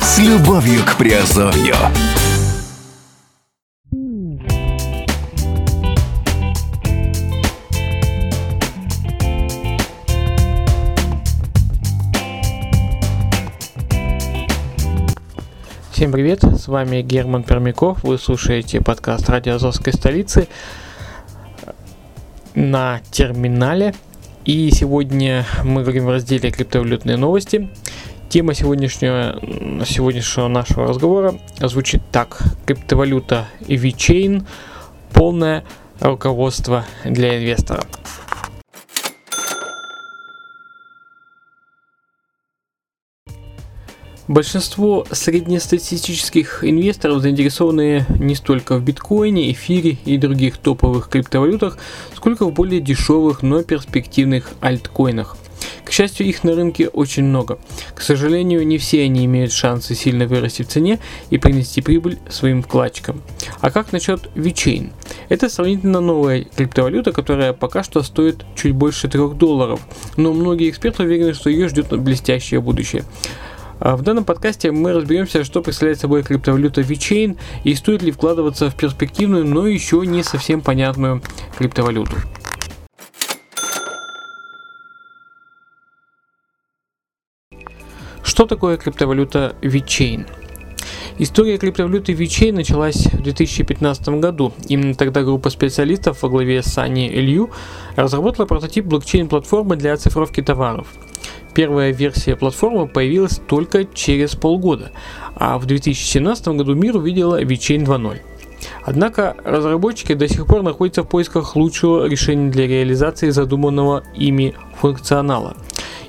С любовью к Приазовью. Всем привет, с вами Герман Пермяков, вы слушаете подкаст Радио Азовской столицы на терминале. И сегодня мы говорим в разделе криптовалютные новости. Тема сегодняшнего, сегодняшнего нашего разговора звучит так. Криптовалюта и VeChain – полное руководство для инвестора. Большинство среднестатистических инвесторов заинтересованы не столько в биткоине, эфире и других топовых криптовалютах, сколько в более дешевых, но перспективных альткоинах. К счастью, их на рынке очень много. К сожалению, не все они имеют шансы сильно вырасти в цене и принести прибыль своим вкладчикам. А как насчет VeChain? Это сравнительно новая криптовалюта, которая пока что стоит чуть больше 3 долларов, но многие эксперты уверены, что ее ждет блестящее будущее. А В данном подкасте мы разберемся, что представляет собой криптовалюта VeChain и стоит ли вкладываться в перспективную, но еще не совсем понятную криптовалюту. Что такое криптовалюта VeChain? История криптовалюты VeChain началась в 2015 году. Именно тогда группа специалистов во главе с Сани Илью разработала прототип блокчейн-платформы для оцифровки товаров. Первая версия платформы появилась только через полгода, а в 2017 году мир увидела VeChain 2.0. Однако разработчики до сих пор находятся в поисках лучшего решения для реализации задуманного ими функционала.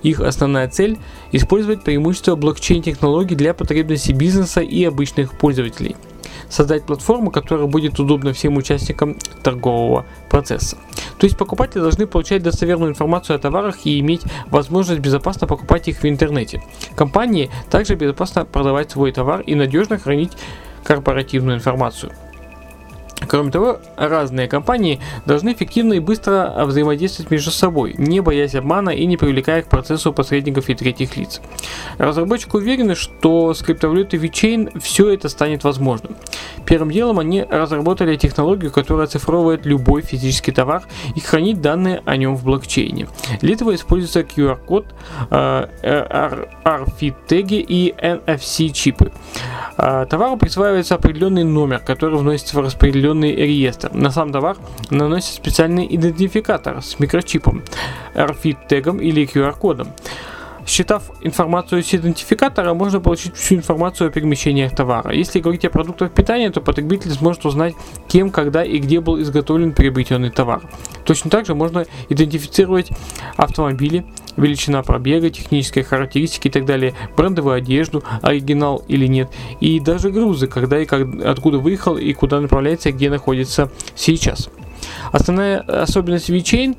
Их основная цель – использовать преимущества блокчейн-технологий для потребностей бизнеса и обычных пользователей. Создать платформу, которая будет удобна всем участникам торгового процесса. То есть покупатели должны получать достоверную информацию о товарах и иметь возможность безопасно покупать их в интернете. Компании также безопасно продавать свой товар и надежно хранить корпоративную информацию. Кроме того, разные компании должны эффективно и быстро взаимодействовать между собой, не боясь обмана и не привлекая к процессу посредников и третьих лиц. Разработчики уверены, что с криптовалютой VeChain все это станет возможным. Первым делом они разработали технологию, которая оцифровывает любой физический товар и хранит данные о нем в блокчейне. Для этого используется QR-код, RFID-теги и NFC-чипы. Товару присваивается определенный номер, который вносится в распределенный реестр. На сам товар наносится специальный идентификатор с микрочипом, RFID-тегом или QR-кодом. Считав информацию с идентификатора, можно получить всю информацию о перемещениях товара. Если говорить о продуктах питания, то потребитель сможет узнать, кем, когда и где был изготовлен приобретенный товар. Точно так же можно идентифицировать автомобили, величина пробега, технические характеристики и так далее, брендовую одежду, оригинал или нет, и даже грузы, когда и как, откуда выехал и куда направляется, и где находится сейчас. Основная особенность VeChain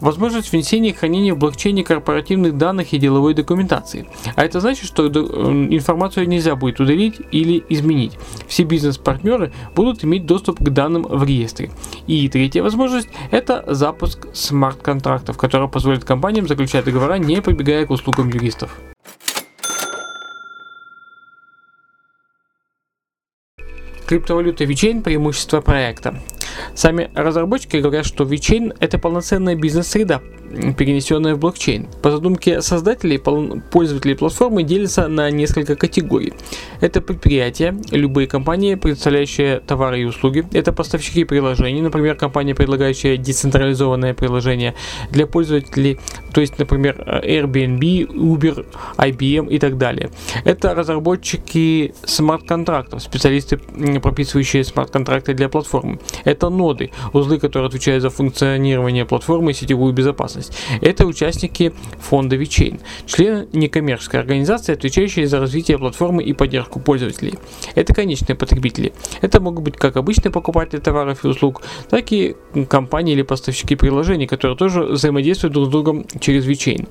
возможность внесения и хранения в блокчейне корпоративных данных и деловой документации. А это значит, что информацию нельзя будет удалить или изменить. Все бизнес-партнеры будут иметь доступ к данным в реестре. И третья возможность – это запуск смарт-контрактов, который позволит компаниям заключать договора, не прибегая к услугам юристов. Криптовалюта VeChain – преимущество проекта. Сами разработчики говорят, что VeChain – это полноценная бизнес-среда, перенесенная в блокчейн. По задумке создателей, пользователи платформы делятся на несколько категорий. Это предприятия, любые компании, представляющие товары и услуги. Это поставщики приложений, например, компания, предлагающая децентрализованное приложение для пользователей, то есть, например, Airbnb, Uber, IBM и так далее. Это разработчики смарт-контрактов, специалисты, прописывающие смарт-контракты для платформы. Это ноды, узлы, которые отвечают за функционирование платформы и сетевую безопасность безопасность. Это участники фонда VeChain, члены некоммерческой организации, отвечающие за развитие платформы и поддержку пользователей. Это конечные потребители. Это могут быть как обычные покупатели товаров и услуг, так и компании или поставщики приложений, которые тоже взаимодействуют друг с другом через VeChain.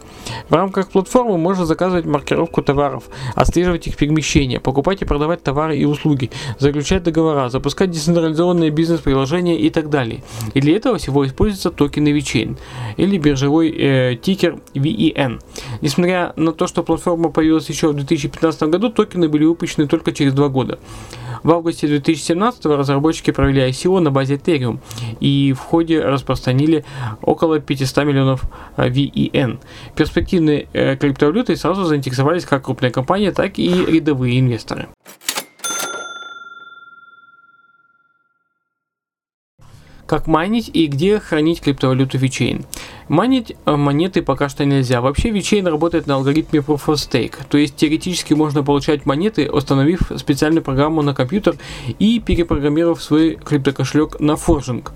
В рамках платформы можно заказывать маркировку товаров, отслеживать их перемещение, покупать и продавать товары и услуги, заключать договора, запускать децентрализованные бизнес-приложения и так далее. И для этого всего используются токены VeChain или биржевой э, тикер VEN. Несмотря на то, что платформа появилась еще в 2015 году, токены были выпущены только через два года. В августе 2017 разработчики провели ICO на базе Ethereum и в ходе распространили около 500 миллионов э, VEN. Перспективные э, криптовалюты сразу заинтересовались как крупные компании, так и рядовые инвесторы. Как майнить и где хранить криптовалюту VeChain? Майнить э, монеты пока что нельзя. Вообще VeChain работает на алгоритме Proof of Stake, то есть теоретически можно получать монеты, установив специальную программу на компьютер и перепрограммировав свой криптокошелек на форжинг.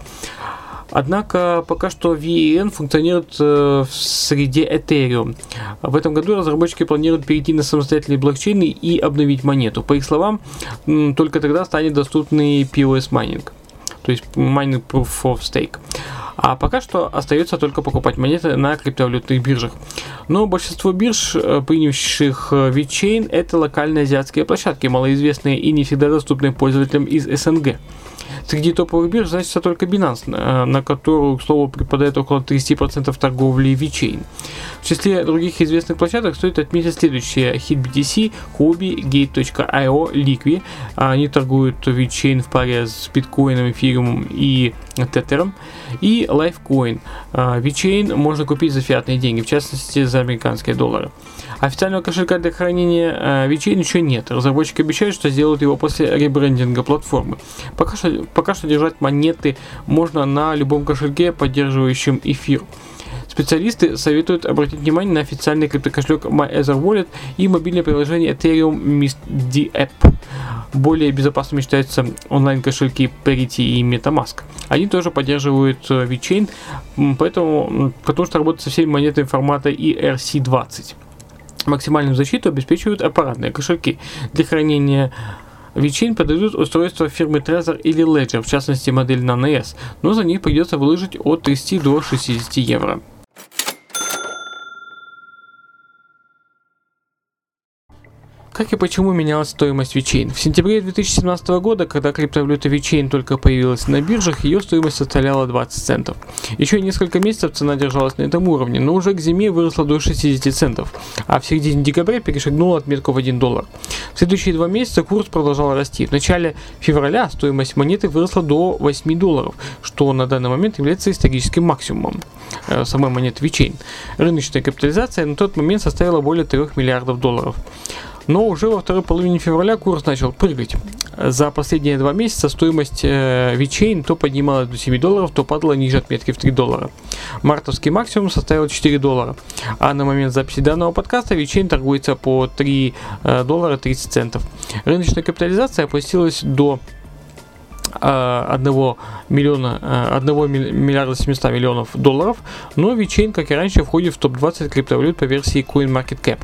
Однако пока что VEN функционирует э, в среде Ethereum. В этом году разработчики планируют перейти на самостоятельные блокчейны и обновить монету. По их словам, только тогда станет доступный POS майнинг то есть Mining Proof of Stake. А пока что остается только покупать монеты на криптовалютных биржах. Но большинство бирж, э, принявших э, VeChain, это локальные азиатские площадки, малоизвестные и не всегда доступные пользователям из СНГ. Среди топовых бирж значится только Binance, э, на которую, к слову, припадает около 30% торговли VeChain. В числе других известных площадок стоит отметить следующие. HitBTC, Huobi, Gate.io, Liqui. Они торгуют VeChain в паре с биткоином, эфириумом и тетером. И Lifecoin. VeChain можно купить за фиатные деньги, в частности за американские доллары. Официального кошелька для хранения э, VeChain еще нет. Разработчики обещают, что сделают его после ребрендинга платформы. Пока что, пока что держать монеты можно на любом кошельке, поддерживающем эфир. Специалисты советуют обратить внимание на официальный криптокошелек MyEtherWallet и мобильное приложение Ethereum MistD App. Более безопасными считаются онлайн-кошельки Parity и MetaMask. Они тоже поддерживают э, VeChain, поэтому, потому что работают со всеми монетами формата ERC20. Максимальную защиту обеспечивают аппаратные кошельки. Для хранения VeChain продают устройства фирмы Trezor или Ledger, в частности модель Nano S, но за них придется выложить от 30 до 60 евро. Как и почему менялась стоимость VeChain? В сентябре 2017 года, когда криптовалюта VeChain только появилась на биржах, ее стоимость составляла 20 центов. Еще несколько месяцев цена держалась на этом уровне, но уже к зиме выросла до 60 центов, а в середине декабря перешагнула отметку в 1 доллар. В следующие два месяца курс продолжал расти. В начале февраля стоимость монеты выросла до 8 долларов, что на данный момент является историческим максимумом э, самой монеты VeChain. Рыночная капитализация на тот момент составила более 3 миллиардов долларов. Но уже во второй половине февраля курс начал прыгать. За последние два месяца стоимость э, VeChain то поднималась до 7 долларов, то падала ниже отметки в 3 доллара. Мартовский максимум составил 4 доллара. А на момент записи данного подкаста VeChain торгуется по 3 э, доллара 30 центов. Рыночная капитализация опустилась до 1 э, миллиона, 1 миллиарда 700 миллионов долларов, но VeChain, как и раньше, входит в топ-20 криптовалют по версии CoinMarketCap.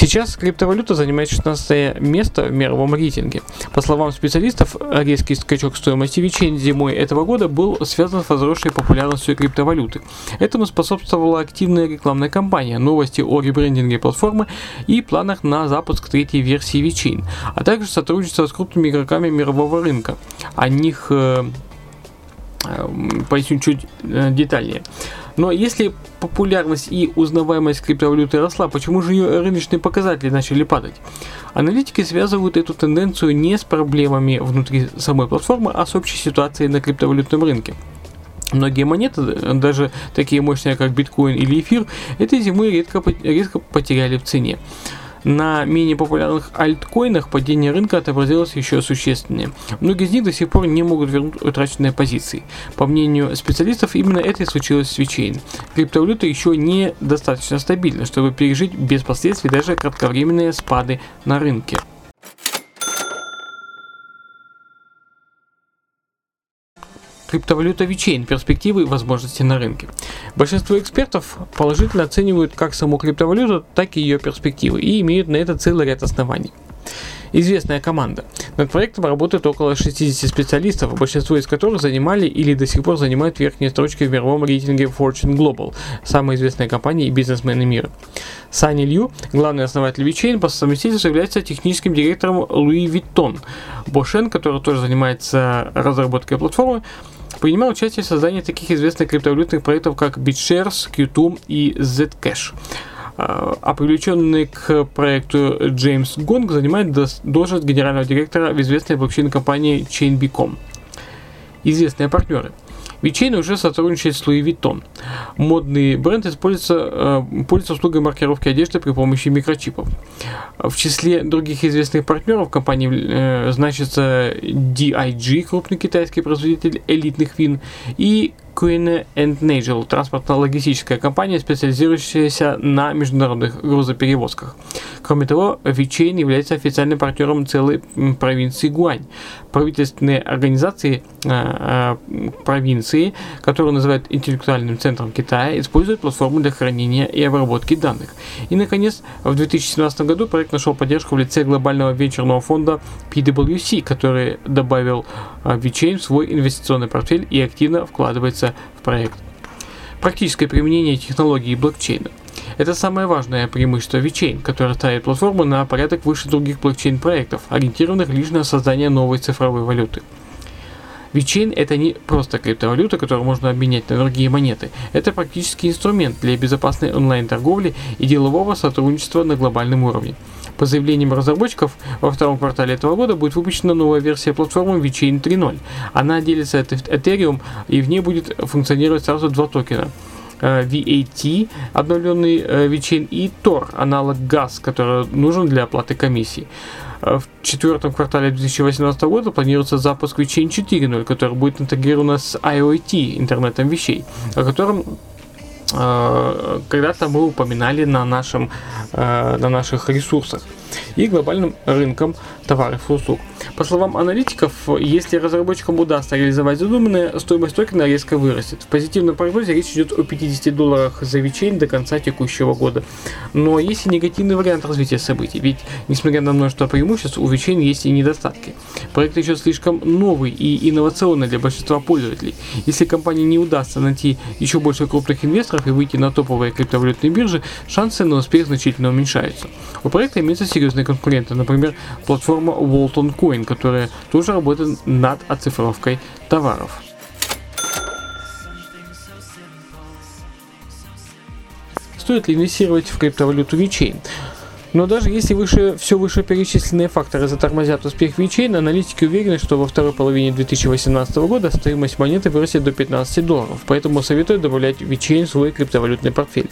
Сейчас криптовалюта занимает 16 место в мировом рейтинге. По словам специалистов, резкий скачок стоимости ВИЧей зимой этого года был связан с возросшей популярностью криптовалюты. Этому способствовала активная рекламная кампания, новости о ребрендинге платформы и планах на запуск третьей версии VeChain, а также сотрудничество с крупными игроками мирового рынка. О них э, э, поясню чуть э, детальнее. Но если популярность и узнаваемость криптовалюты росла, почему же ее рыночные показатели начали падать? Аналитики связывают эту тенденцию не с проблемами внутри самой платформы, а с общей ситуацией на криптовалютном рынке. Многие монеты, даже такие мощные, как биткоин или эфир, этой зимой редко, редко потеряли в цене. На менее популярных альткоинах падение рынка отобразилось еще существеннее. Многие из них до сих пор не могут вернуть утраченные позиции. По мнению специалистов, именно это и случилось с VeChain. Криптовалюта еще не достаточно стабильна, чтобы пережить без последствий даже кратковременные спады на рынке. Криптовалюта VeChain, перспективы и возможности на рынке. Большинство экспертов положительно оценивают как саму криптовалюту, так и ее перспективы и имеют на это целый ряд оснований известная команда. Над проектом работает около 60 специалистов, большинство из которых занимали или до сих пор занимают верхние строчки в мировом рейтинге Fortune Global, самой известной компании и бизнесмены мира. Сани Лью, главный основатель VeChain, по совместительству является техническим директором Louis Vuitton. Бошен, который тоже занимается разработкой платформы, принимал участие в создании таких известных криптовалютных проектов, как BitShares, Q2 и Zcash а привлеченный к проекту Джеймс Гонг занимает должность генерального директора в известной блокчейн-компании Chain.com. Известные партнеры – VeChain уже сотрудничает с Louis Vuitton. Модный бренд используется, э, пользуется услугой маркировки одежды при помощи микрочипов. В числе других известных партнеров компании э, значится DIG, крупный китайский производитель элитных вин, и Queen and Nagel, транспортно-логистическая компания, специализирующаяся на международных грузоперевозках. Кроме того, VeChain является официальным партнером целой провинции Гуань. Правительственные организации э, э, провинции, которые называют интеллектуальным центром Китая, используют платформу для хранения и обработки данных. И, наконец, в 2017 году проект нашел поддержку в лице глобального венчурного фонда PwC, который добавил VeChain в свой инвестиционный портфель и активно вкладывается в проект. Практическое применение технологии блокчейна – это самое важное преимущество VeChain, которое ставит платформу на порядок выше других блокчейн-проектов, ориентированных лишь на создание новой цифровой валюты. VeChain это не просто криптовалюта, которую можно обменять на другие монеты. Это практически инструмент для безопасной онлайн-торговли и делового сотрудничества на глобальном уровне. По заявлениям разработчиков, во втором квартале этого года будет выпущена новая версия платформы VeChain 3.0. Она делится от Ethereum и в ней будет функционировать сразу два токена – Э, VAT, обновленный э, VeChain, и Tor, аналог GAS, который нужен для оплаты комиссий. Э, в четвертом квартале 2018 года планируется запуск VeChain 4.0, который будет интегрирован с IoT, интернетом вещей, о котором когда-то мы упоминали на, нашем, на наших ресурсах и глобальным рынком товаров и услуг. По словам аналитиков, если разработчикам удастся реализовать задуманное, стоимость токена резко вырастет. В позитивном прогнозе речь идет о 50 долларах за VeChain до конца текущего года. Но есть и негативный вариант развития событий, ведь несмотря на множество преимуществ, у VeChain есть и недостатки. Проект еще слишком новый и инновационный для большинства пользователей. Если компании не удастся найти еще больше крупных инвесторов и выйти на топовые криптовалютные биржи, шансы на успех значительно уменьшаются. У проекта имеются серьезные конкуренты, например, платформа Walton Coin, которая тоже работает над оцифровкой товаров. Стоит ли инвестировать в криптовалюту VeChain? Но даже если выше, все вышеперечисленные факторы затормозят успех VeChain, аналитики уверены, что во второй половине 2018 года стоимость монеты вырастет до 15 долларов, поэтому советую добавлять VeChain в свой криптовалютный портфель.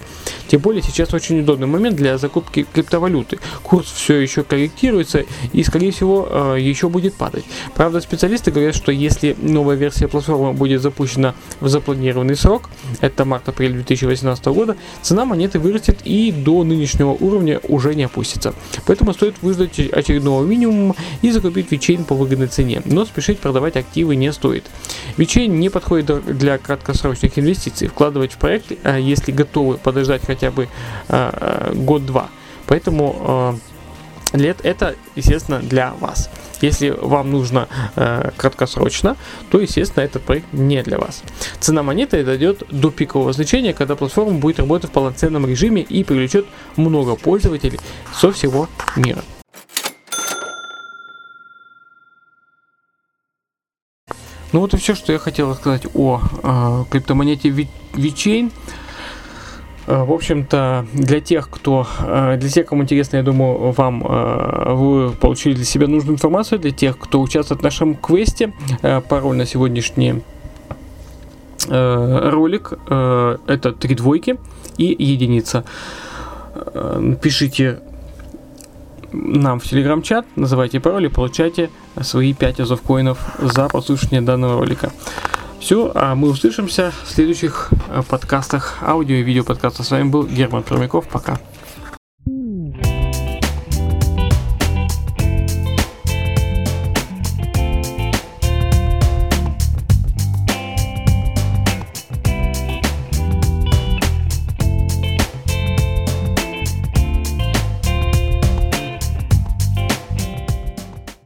Тем более сейчас очень удобный момент для закупки криптовалюты. Курс все еще корректируется и, скорее всего, э, еще будет падать. Правда, специалисты говорят, что если новая версия платформы будет запущена в запланированный срок, это март-апрель 2018 года, цена монеты вырастет и до нынешнего уровня уже не опустится. Поэтому стоит выждать очередного минимума и закупить VeChain по выгодной цене, но спешить продавать активы не стоит. VeChain не подходит для краткосрочных инвестиций. Вкладывать в проект, а если готовы подождать хотя бы а, а, год-два. Поэтому лет это, естественно, для вас. Если вам нужно э, краткосрочно, то, естественно, этот проект не для вас. Цена монеты дойдет до пикового значения, когда платформа будет работать в полноценном режиме и привлечет много пользователей со всего мира. Ну вот и все, что я хотел сказать о э, криптомонете VeChain. Э, в общем-то, для тех, кто, э, для тех, кому интересно, я думаю, вам э, вы получили для себя нужную информацию. Для тех, кто участвует в нашем квесте, пароль на сегодняшний ролик это три двойки и единица. Пишите нам в телеграм-чат, называйте пароль и получайте свои 5 азов коинов за прослушивание данного ролика. Все, а мы услышимся в следующих э, подкастах, аудио и видео подкастов. С вами был Герман Пермяков. Пока.